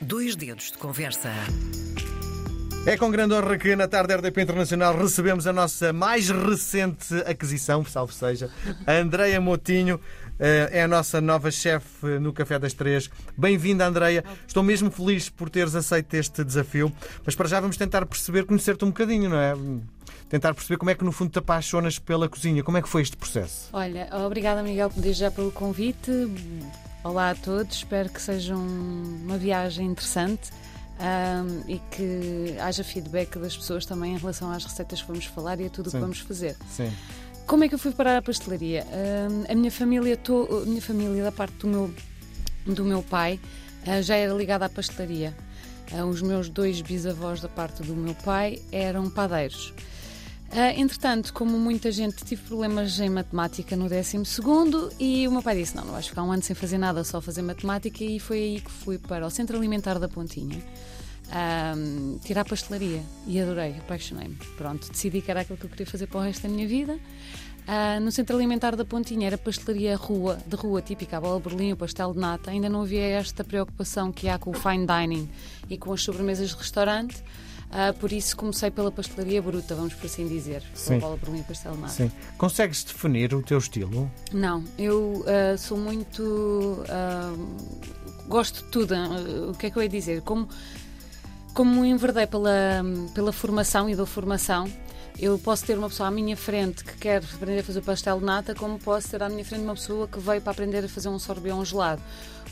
Dois dedos de conversa. É com grande honra que na tarde RDP Internacional recebemos a nossa mais recente aquisição, salve seja, a Andreia Motinho. eh, É a nossa nova chefe no Café das Três. Bem-vinda, Andreia. Estou mesmo feliz por teres aceito este desafio. Mas para já vamos tentar perceber, conhecer-te um bocadinho, não é? Tentar perceber como é que no fundo te apaixonas pela cozinha. Como é que foi este processo? Olha, obrigada Miguel desde já pelo convite. Olá a todos, espero que seja um- uma viagem interessante ahm, e que haja feedback das pessoas também em relação às receitas que vamos falar e a tudo o que vamos fazer. Sim. Como é que eu fui parar à pastelaria? Ahm, a minha família, to- a minha família da parte do meu, do meu pai ah, já era ligada à pastelaria. Ah, os meus dois bisavós da parte do meu pai eram padeiros. Ah, entretanto, como muita gente, tive problemas em matemática no 12 e o meu pai disse: Não, não vais ficar um ano sem fazer nada, só fazer matemática. E foi aí que fui para o Centro Alimentar da Pontinha ahm, tirar pastelaria e adorei, apaixonei-me. Pronto, decidi que era aquilo que eu queria fazer para o resto da minha vida. Ah, no Centro Alimentar da Pontinha era pastelaria rua, de rua típica, a bola berlim, o pastel de nata. Ainda não havia esta preocupação que há com o fine dining e com as sobremesas de restaurante. Ah, por isso comecei pela pastelaria bruta, vamos por assim dizer. Sim. Bola berlim e pastel nata. Sim. Consegues definir o teu estilo? Não, eu ah, sou muito. ah, gosto de tudo. O que é que eu ia dizer? Como, como enverdei pela, pela formação e da formação, eu posso ter uma pessoa à minha frente que quer aprender a fazer pastel nata, como posso ter à minha frente uma pessoa que veio para aprender a fazer um sorbeão gelado.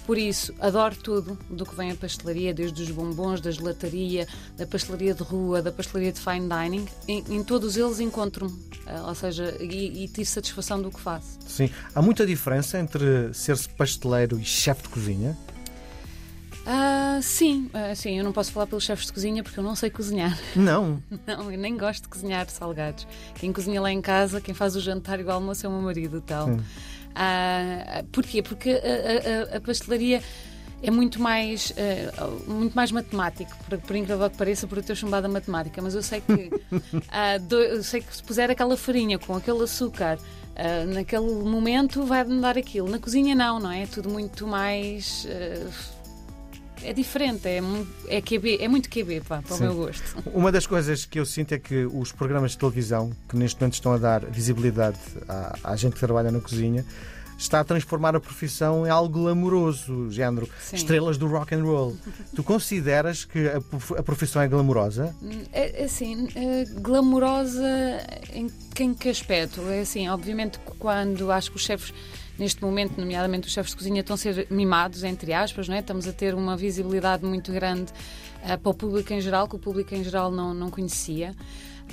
Por isso, adoro tudo do que vem a pastelaria, desde os bombons, da gelataria, da pastelaria de rua, da pastelaria de fine dining. Em, em todos eles encontro-me, ah, ou seja, e, e tive satisfação do que faço. Sim. Há muita diferença entre ser-se pasteleiro e chefe de cozinha? Ah, sim, ah, sim, eu não posso falar pelos chefes de cozinha porque eu não sei cozinhar. Não. Não, eu nem gosto de cozinhar salgados. Quem cozinha lá em casa, quem faz o jantar e o almoço é o meu marido, tal. Sim. Ah, porquê? Porque a, a- a pastelaria é muito mais, ah, muito mais matemático, por, por incrível que pareça, por eu ter chumbado a matemática, mas eu sei que, ah, do- eu sei que se puser aquela farinha com aquele açúcar ah, naquele momento vai-me dar aquilo. Na cozinha não, não é? É tudo muito mais. É diferente, é, é QB, é muito QB, pá, para Sim. o meu gosto. Uma das coisas que eu sinto é que os programas de televisão, que neste momento estão a dar visibilidade à, à gente que trabalha na cozinha, está a transformar a profissão em algo glamouroso, género Sim. estrelas do rock and roll. tu consideras que a, prof- a profissão é glamourosa? É, é assim, é, glamourosa em, em que aspecto? É assim, obviamente quando acho que os chefes, neste momento, nomeadamente os chefes de cozinha, estão a ser mimados, entre aspas, não é? estamos a ter uma visibilidade muito grande ah, para o público em geral, que o público em geral não, não conhecia.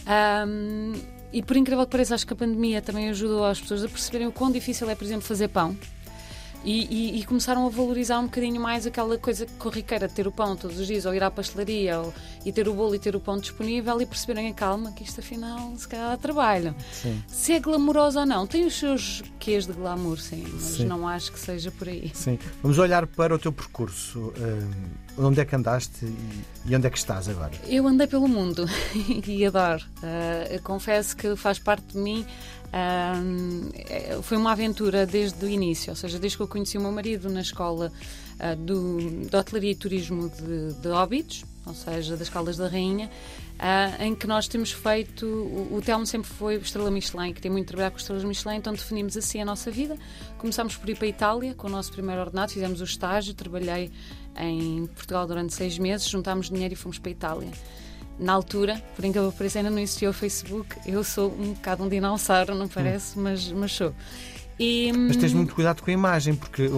Ahm, e por incrível que pareça, acho que a pandemia também ajudou as pessoas a perceberem o quão difícil é, por exemplo, fazer pão. E, e- e começaram a valorizar um bocadinho mais aquela coisa corriqueira de ter o pão todos os dias, ou ir à pastelaria, ou, e ter o bolo e ter o pão disponível e perceberem a calma que isto afinal se calhar dá trabalho. Sim. Se é glamouroso ou não, tem os seus quês de glamour, sim, mas Sim. não acho que seja por aí. Sim. Vamos olhar para o teu percurso. Onde é que andaste e, onde é que estás agora? Eu andei pelo mundo e adoro. Eu confesso que faz parte de mim. É- foi uma aventura desde o início, ou seja, desde que eu conheci o meu marido na escola ah, do, de hotelaria e turismo de, de Óbidos, ou seja, das Caldas da Rainha, ah, em que nós temos feito. O, o Telmo sempre foi estrela Michelin, que tem muito a trabalhar com estrelas Michelin, então definimos assim a nossa vida. Começámos por ir para a Itália com o nosso primeiro ordenado, fizemos o estágio, trabalhei em Portugal durante seis meses, juntámos dinheiro e fomos para a Itália. Na altura, por incrível que pareça, ainda não existia o Facebook. Eu sou um bocado um dinossauro, não parece, mas, mas sou. E, Mas tens muito cuidado com a imagem, porque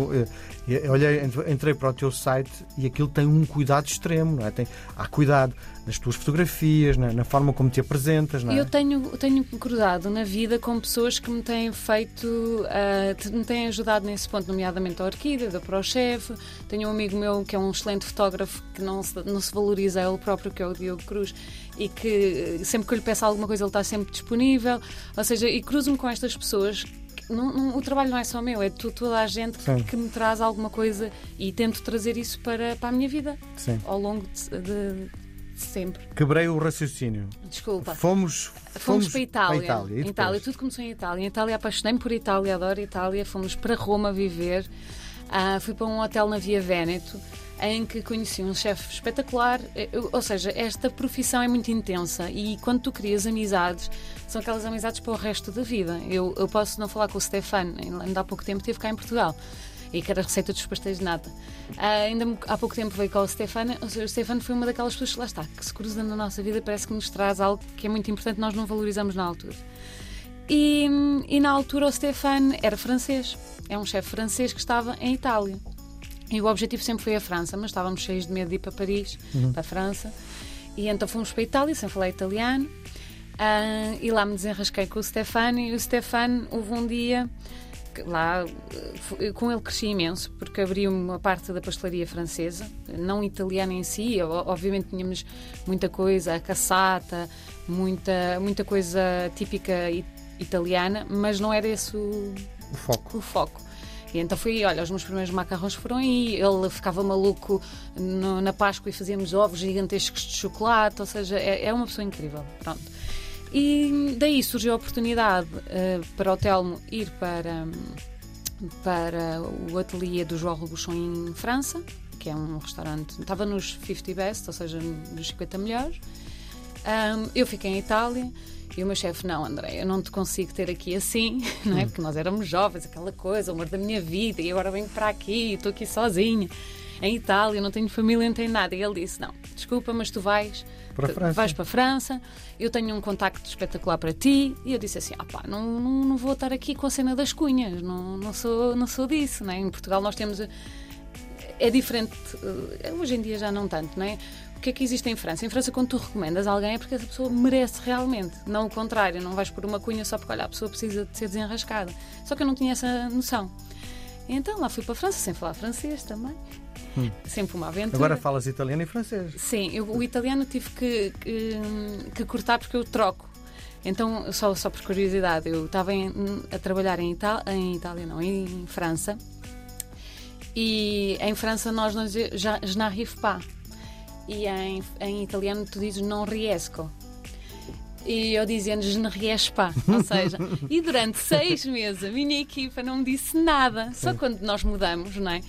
olhei, entrei para o teu site e aquilo tem um cuidado extremo, não é? Tem, há cuidado nas tuas fotografias, na, na forma como te apresentas, não é? Eu tenho, tenho cruzado na vida com pessoas que me têm feito, ah, te- me têm ajudado nesse ponto, nomeadamente a Orquídea, da ProChef. Tenho um amigo meu que é um excelente fotógrafo que não se, não se valoriza ele próprio, que é o Diogo Cruz, e que sempre que eu lhe peço alguma coisa ele está sempre disponível. Ou seja, e cruzo-me com estas pessoas. Não- não- o trabalho não é só meu, é de toda a gente Sim. que, me traz alguma coisa e tento trazer isso para, para a minha vida Sim. ao longo de, de- de sempre. Quebrei o raciocínio. Desculpa. Fomos, Fomos, para a Itália. Para a Itália. E depois? Itália, tudo começou em Itália. Em Itália apaixonei-me por Itália, adoro Itália. Fomos para Roma viver. Ah, fui para um hotel na Via Véneto. Em que conheci um chefe espetacular. Eu- Ou seja, esta profissão é muito intensa e quando tu crias amizades, são aquelas amizades para o resto da vida. Eu, eu posso não falar com o Stefan, ainda há pouco tempo esteve cá em Portugal. E que era a receita dos pastéis de nata. Ah, ainda há pouco tempo veio cá o Stefan. Ou seja, o Stefan foi uma daquelas pessoas que lá está, que se cruza na nossa vida, parece que nos traz algo que é muito importante, nós não valorizamos na altura. E, e na altura o Stefan era francês. É um chefe francês que estava em Itália. E o objetivo sempre foi a França, mas estávamos cheios de medo de ir para Paris, para a França. E então fomos para a Itália, sem falar italiano. Ah, e lá me desenrasquei com o Stefano. E o Stefano, houve um dia que lá com ele cresci imenso, porque abriu uma parte da pastelaria francesa, não italiana em si. Obviamente tínhamos muita coisa, a caçata, muita, muita coisa típica italiana, mas não era esse o, O foco. o foco. E então foi, olha, os meus primeiros macarrões foram aí, ele ficava maluco no- na Páscoa e fazíamos ovos gigantescos de chocolate, ou seja, é, é uma pessoa incrível. Pronto. E daí surgiu a oportunidade eh, para o Telmo ir para, para o ateliê do João Robuchon em França, que é um restaurante, estava nos 50 best, ou seja, nos 50 melhores. Ahm, eu fiquei em Itália e o meu chefe, não, André, eu não te consigo ter aqui assim, não é? Porque nós éramos jovens, aquela coisa, o amor da minha vida, e agora venho para aqui, estou aqui sozinha, em Itália, não tenho família, não tenho nada. E ele disse: Não, desculpa, mas tu vais. Para a França. Vais para a França, eu tenho um contacto espetacular para ti. E eu disse assim: ah pá, não, não, não vou estar aqui com a cena das cunhas, não, não, sou, não sou disso. Né? Em Portugal nós temos. É diferente, eh, hoje em dia já não tanto, não é? Que é que existe em França? Em França, quando tu recomendas alguém é porque essa pessoa merece realmente, não o contrário. Não vais por uma cunha só porque, olha, a pessoa precisa de ser desenrascada. Só que eu não tinha essa noção. Então lá fui para a França, sem falar francês também. Sempre uma aventura. Agora falas italiano e francês. Sim, eu, o italiano tive que, que, que cortar porque eu troco. Então, só, só por curiosidade, eu estava a trabalhar em, Itá em Itália, não, em França. E em França nós já je n'arrive pas. E em, em italiano tu dizes non riesco. E eu dizia je ne ries pas. Ou seja, e durante seis meses a minha equipa não me disse nada. Só quando nós mudamos, não é?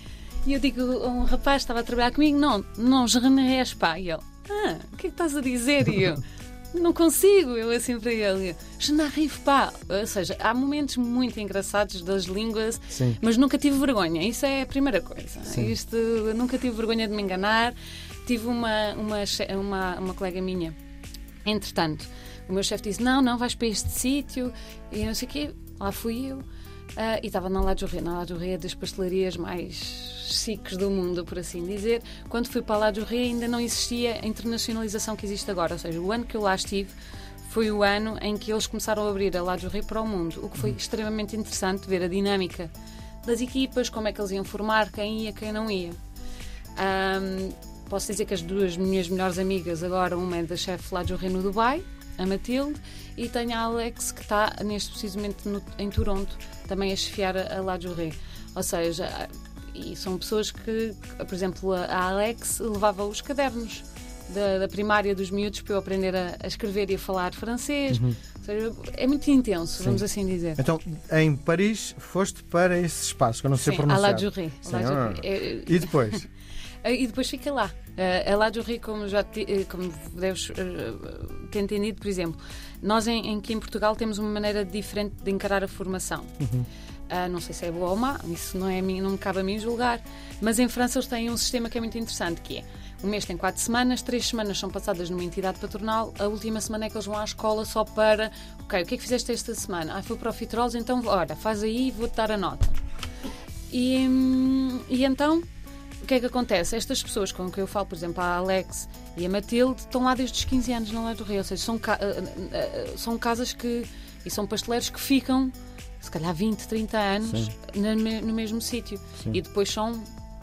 E eu digo a um rapaz estava a trabalhar comigo: não, não, je ne ries pas. E ele: ah, o que é que estás a dizer? E eu: não consigo. Eu assim para ele: je n'arrive pas. Ou seja, há momentos muito engraçados das línguas, Sim. mas nunca tive vergonha. Isso é a primeira coisa. Sim. Isto, nunca tive vergonha de me enganar. Tive uma, uma, uma, uma colega minha, entretanto, o meu chefe disse: Não, não, vais para este sítio. E não sei o quê. Lá fui eu. Ah, e estava na La Jourré. Na La Jourré é das pastelarias mais chiques do mundo, por assim dizer. Quando fui para a La Jourré ainda não existia a internacionalização que existe agora. Ou seja, o ano que eu lá estive foi o ano em que eles começaram a abrir a La Jourré para o mundo. O que foi extremamente interessante ver a dinâmica das equipas, como é que eles iam formar, quem ia, quem não ia. Ahm, posso dizer que as duas minhas melhores amigas agora, uma é da chefe lá de Jourré no Dubai, a Matilde, e tenho a Alex que está neste precisamente no- em Toronto, também a chefiar a, a La Jourré. Ou seja, e são pessoas que, por exemplo, a, Alex levava os cadernos da, da primária dos miúdos para eu aprender a, a escrever e a falar francês. Seja, é muito intenso, vamos assim dizer. Então, em Paris, foste para esse espaço, que eu não sei Sim, à pronunciar. Sim, La. É- E depois? Ah, E depois fica lá. Ah, A La Jourré, como já te- eh, como deves eh, ter entendido, por exemplo, nós em, em que em Portugal temos uma maneira diferente de encarar a formação. Ah, não sei se é boa ou má, isso não, é a mim, não me cabe a mim julgar, mas em França eles têm um sistema que é muito interessante, que é o mês tem quatro semanas, três semanas são passadas numa entidade patronal, a última semana é que eles vão à escola só para, ok, o que é que fizeste esta semana? Ah, foi para o Fitrols, então, olha, faz aí e vou-te dar a nota. E, hum, e então, que é que acontece? Estas pessoas com que eu falo, por exemplo, a Alex e a Matilde, estão lá desde os 15 anos na Lei do Rio. Ou seja, são, ca- ah, ah, ah, são casas que. e são pasteleiros que ficam, se calhar, 20, 30 anos me- no mesmo sítio. E depois são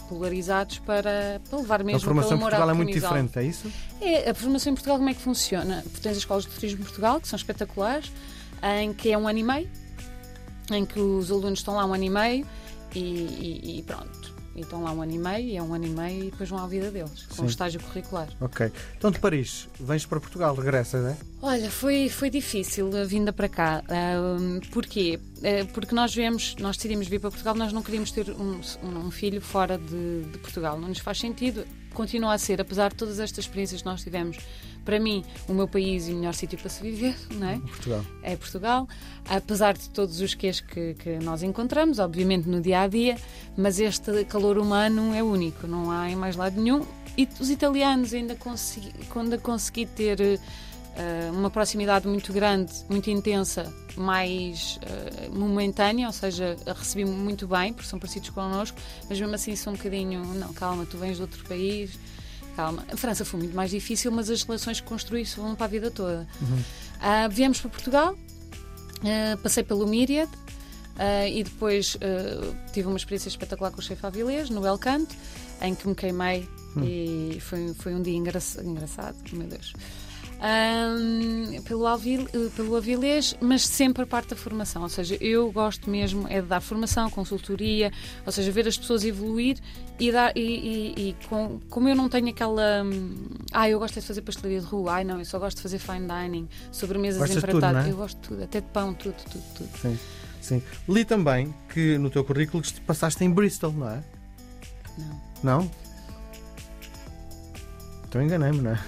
polarizados para, para levar mesmo a formação em Portugal é muito diferente, é isso? É, a formação em Portugal como é que funciona? Tens as escolas de turismo de Portugal, que são espetaculares, em que é um ano e meio, em que os alunos estão lá um ano e meio e, e- e pronto. E estão lá um ano e meio, e é um ano e meio, e depois vão à vida deles, com Sim. o estágio curricular. Ok. Então de Paris, vens para Portugal, regressas, não é? Olha, foi, foi difícil a vinda para cá. Ahm, porquê? Eh, porque nós viemos, nós decidimos vir para Portugal, nós não queríamos ter um, um filho fora de, de Portugal. Não nos faz sentido. Continua a ser, apesar de todas estas experiências que nós tivemos, para mim, o meu país e o melhor sítio para se viver, não é? Portugal. é Portugal, apesar de todos os quês que, que nós encontramos, obviamente no dia a dia, mas este calor humano é único, não há em mais lado nenhum. E os italianos ainda consegui, ainda consegui ter eh, uma proximidade muito grande, muito intensa, mais eh, momentânea, ou seja, a recebi muito bem, porque são parecidos connosco, mas mesmo assim são um bocadinho, não, calma, tu vens de outro país. Calma. A França foi muito mais difícil, mas as relações que construí vão para a vida toda. Ah, viemos para Portugal, ah, passei pelo Myriad ah, e depois tive uma experiência espetacular com o chefe Avilés, no El Canto, em que me queimei e foi, foi um dia engraça- engraçado, meu Deus. Pelo, Avil, eh, pelo Avilés, mas sempre a parte da formação. Ou seja, eu gosto mesmo é de dar formação, consultoria, ou seja, ver as pessoas evoluir e dar. E, e- e com- como eu não tenho aquela. hum, Ah, eu gosto é de fazer pastelaria de rua, ai não, eu só gosto de fazer fine dining, sobremesas Gostas de tudo, empratadas. é? Eu gosto de tudo, até de pão, tudo, tudo, tudo. Sim. Sim. Li também que no teu currículo que passaste em Bristol, não é? Não. Não? Então enganei-me, não é?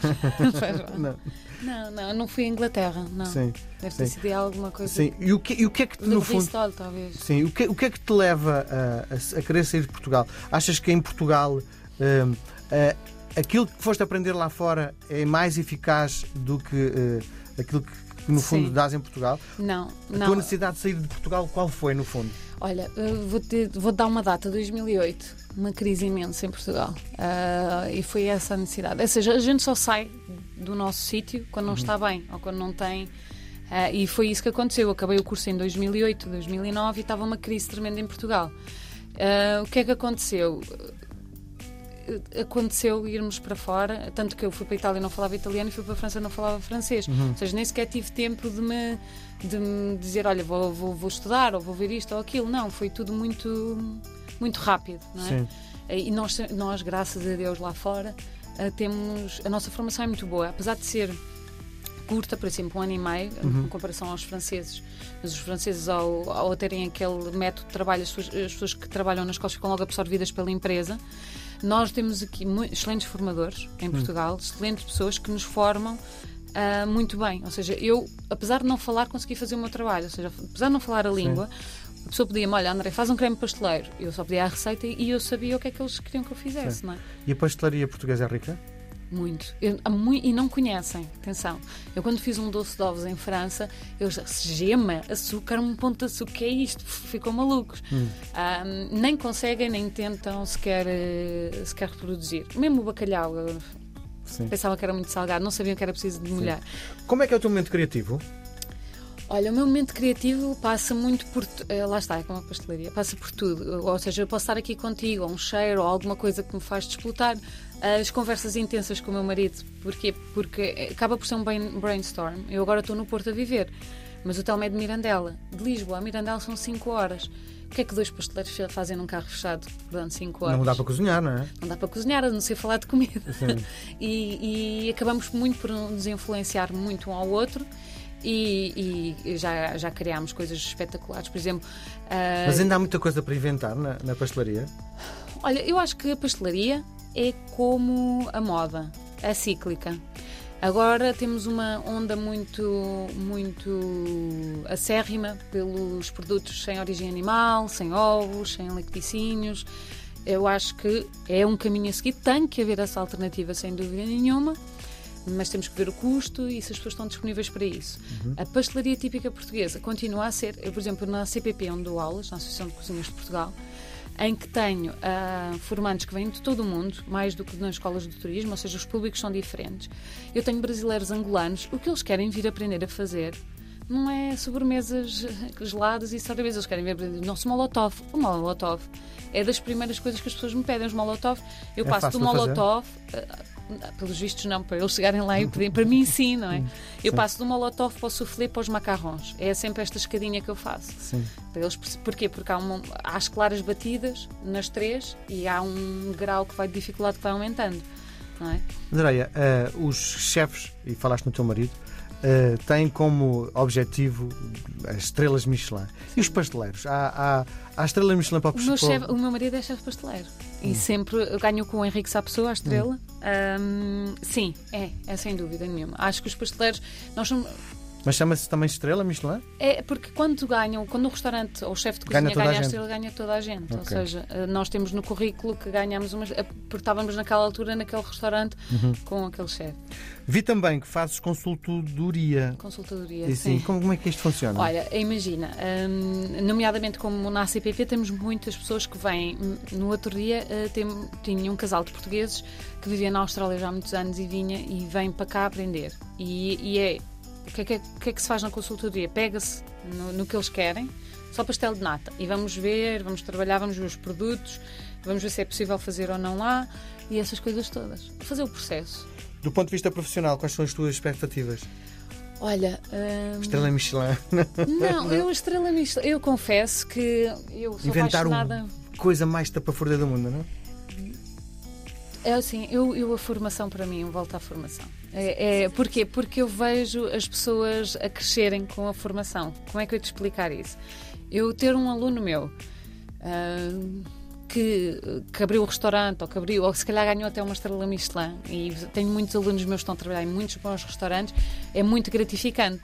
Não. Não. Não, não, fui à Inglaterra, não. Sim. Deve ter sido alguma coisa. Sim. E o que, e o que é que te, no fundo. Bristol, talvez. Sim, o que, o que é que te leva a, a- a querer sair de Portugal? Achas que em Portugal hum, eh, aquilo que foste aprender lá fora é mais eficaz do que eh, aquilo que, que, no fundo Sim. dás em Portugal? Não, A não. tua necessidade de sair de Portugal, qual foi no fundo? Olha, vou, te, vou dar uma data, 2008, uma crise imensa em Portugal. Ah, e foi essa a necessidade. Ou seja, a gente só sai do nosso sítio quando não está bem ou quando não tem. ah, e foi isso que aconteceu. Eu acabei o curso em 2008, 2009 e estava uma crise tremenda em Portugal. Ah, o que é que aconteceu? Eh, Aconteceu irmos para fora, tanto que eu fui para a Itália e não falava italiano e fui para a França e não falava francês. Ou seja, nem sequer tive tempo de me, de me dizer: olha, vou, vou, vou estudar ou vou ver isto ou aquilo. Não, foi tudo muito, muito rápido. Não é? Sim. E nós, nós, graças a Deus, lá fora, eh, temos. A nossa formação é muito boa, apesar de ser curta, por exemplo, um ano e meio, em comparação aos franceses. Mas os franceses, ao, ao terem aquele método de trabalho, as pessoas, as pessoas que trabalham nas escolas ficam logo absorvidas pela empresa. Nós temos aqui excelentes formadores em Portugal, excelentes pessoas que nos formam ah, muito bem. Ou seja, eu, apesar de não falar, consegui fazer o meu trabalho. Ou seja, apesar de não falar a língua, a pessoa pedia-me: Olha, André, faz um creme pasteleiro. Eu só pedia a receita e eu sabia o que é que eles queriam que eu fizesse, não é? E a pastelaria portuguesa é rica? Muito. Eu- e não conhecem, atenção. Eu quando fiz um doce de ovos em França, eu já, gema, açúcar, um ponto de açúcar, que é isto? Ficam malucos. Ah, nem conseguem, nem tentam sequer, eh, sequer reproduzir. Mesmo o bacalhau, Sim. pensava que era muito salgado, não sabiam que era preciso de molhar. Como é que é o teu momento criativo? Olha, o meu momento criativo passa muito por. eh, Lá está, é como a pastelaria, passa por tudo. Ou seja, eu posso estar aqui contigo, ou um cheiro, ou alguma coisa que me faz desplotar. As conversas intensas com o meu marido. Porquê? Porque acaba por ser um brain- brainstorm. Eu agora estou no Porto a viver, mas o Telmo é de Mirandela. De Lisboa a Mirandela são 5 horas. O que é que dois pasteleiros fazem num carro fechado durante 5 horas? Não dá para cozinhar, não é? Não dá para cozinhar, a não ser falar de comida. E, e acabamos muito por nos influenciar muito um ao outro. E, e já, já criámos coisas espetaculares. Por exemplo, ah, Mas ainda há muita coisa para inventar na, na pastelaria. olha, eu acho que a pastelaria é como a moda, é cíclica. Agora temos uma onda muito, muito acérrima pelos produtos sem origem animal, sem ovos, sem lacticínios. Eu acho que é um caminho a seguir. Tem que haver essa alternativa, sem dúvida nenhuma, mas temos que ver o custo e se as pessoas estão disponíveis para isso. A pastelaria típica portuguesa continua a ser, eu, por exemplo, na CPP, onde dou aulas, na Associação de Cozinhas de Portugal, em que tenho ah, formandos que vêm de todo o mundo, mais do que nas escolas de turismo, ou seja, os públicos são diferentes. Eu tenho brasileiros angolanos, o que eles querem vir aprender a fazer não é sobremesas geladas e sobremesas, eles querem ver o nosso molotov. O molotov é das primeiras coisas que as pessoas me pedem, os molotov. Eu É passo do molotov, ah, pelos vistos não, para eles chegarem lá e pedirem. Para mim, sim, não é? Eu passo do molotov para o soufflé para os macarrons. É sempre esta escadinha que eu faço. Sim. Para eles, porquê? Porque há, uma, há as claras batidas nas três e há um grau que vai de dificuldade que vai aumentando. Não é? Andréia, uh, os chefes, e falaste no teu marido, uh, têm como objetivo as estrelas Michelin. E os pasteleiros? Há, há, há estrelas Michelin para o O meu, para- chefe- o meu marido é chefe pasteleiro. E sempre ganhou com o Henrique Sapessoa, a estrela. Ahm, sim, é, é sem dúvida nenhuma. Acho que os pasteleiros, nós somos, Mas chama-se também estrela Michelin? É porque quando ganham, quando o restaurante ou o chefe de Ganha cozinha toda a ganha a gente. estrela, ganha toda a gente. Ou Ok. seja, eh, nós temos no currículo que ganhamos uma. eh, Porque estávamos naquela altura naquele restaurante Uhum. com aquele chefe. Vi também que fazes consultoria. Consultadoria. E sim, como, como é que isto funciona? Olha, imagina, hum, nomeadamente como na CPP temos muitas pessoas que vêm. Hum, No outro dia eh, tem, tinha um casal de portugueses que vivia na Austrália já há muitos anos e vinha e vem para cá aprender. E, e é. O que é que, é- que é que se faz na consultoria? Pega-se no, no que eles querem, só pastel de nata. E vamos ver, vamos trabalhar, vamos ver os produtos, vamos ver se é possível fazer ou não lá e essas coisas todas. Fazer o processo. Do ponto de vista profissional, quais são as tuas expectativas? Olha. hum, Estrela Michelin. Não, eu estrela Michelin. Eu confesso que eu sou Inventar um- apaixonada. Coisa mais tapafúrdia do mundo, não é? É assim, eu, eu a formação para mim, eu volto à formação. É, é, porquê? Porque eu vejo as pessoas a crescerem com a formação. Como é que eu te explicar isso? Eu ter um aluno meu ah, que, que abriu o restaurante, ou que abriu, ou se calhar ganhou até uma estrela Michelin, e tenho muitos alunos meus que estão a trabalhar em muitos bons restaurantes, é muito gratificante,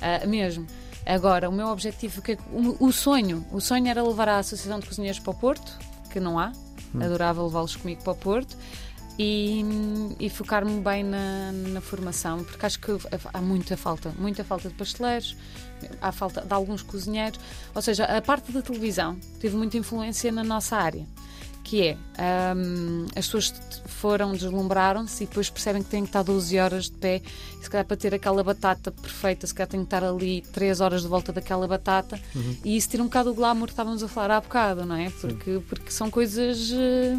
ah, mesmo. Agora, o meu objetivo, é o sonho, o sonho era levar a Associação de Cozinheiros para o Porto, que não há, adorava levá-los comigo para o Porto. E, e focar-me bem na, na formação, porque acho que há muita falta, muita falta de pasteleiros, há falta de alguns cozinheiros, ou seja, a parte da televisão teve muita influência na nossa área, que é hum, as pessoas foram, deslumbraram-se e depois percebem que têm que estar 12 horas de pé, e se calhar para ter aquela batata perfeita, se calhar têm que estar ali 3 horas de volta daquela batata, e isso tira um bocado o glamour que estávamos a falar há bocado, não é? Porque, porque são coisas. eh,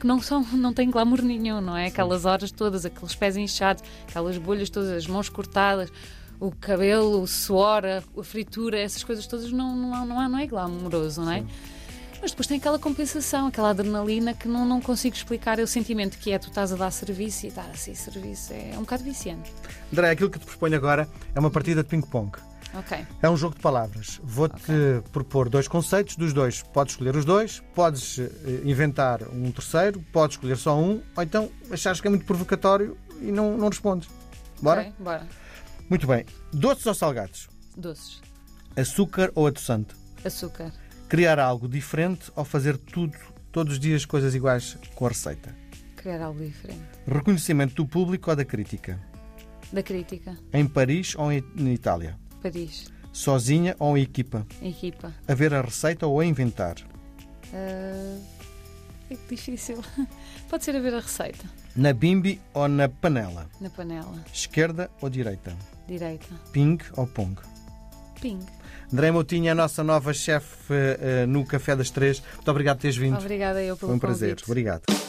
que não, são, não têm glamour nenhum, não é? Aquelas horas todas, aqueles pés inchados, aquelas bolhas todas, as mãos cortadas, o cabelo, o suor, a, fritura, essas coisas todas não, não, não, há- não é glamouroso, não é? Mas depois tem aquela compensação, aquela adrenalina que não, não consigo explicar. É o sentimento que é tu estás a dar serviço e dar assim serviço. É um bocado viciante. André, aquilo que te proponho agora é uma partida de ping-pong. Ok. É um jogo de palavras. Vou-te propor dois conceitos, dos dois podes escolher os dois, podes eh, inventar um terceiro, podes escolher só um, ou então achares que é muito provocatório e não, não respondes. Bora? Ok, bora. Muito bem. Doces ou salgados? Doces. Açúcar ou adoçante? Açúcar. Criar algo diferente ou fazer tudo, todos os dias, coisas iguais com a receita? Criar algo diferente. Reconhecimento do público ou da crítica? Da crítica. Em Paris ou em em Itália? Paris. Sozinha ou em equipa? Equipa. A ver a receita ou a inventar? Ah, é difícil. Pode ser a ver a receita. Na bimbi ou na panela? Na panela. Esquerda ou direita? Direita. Ping ou pong? Ping. André Moutinho é a nossa nova chefe eh, no Café das Três. Muito obrigado por teres vindo. Obrigada eu pelo Foi um prazer. convite. Obrigado.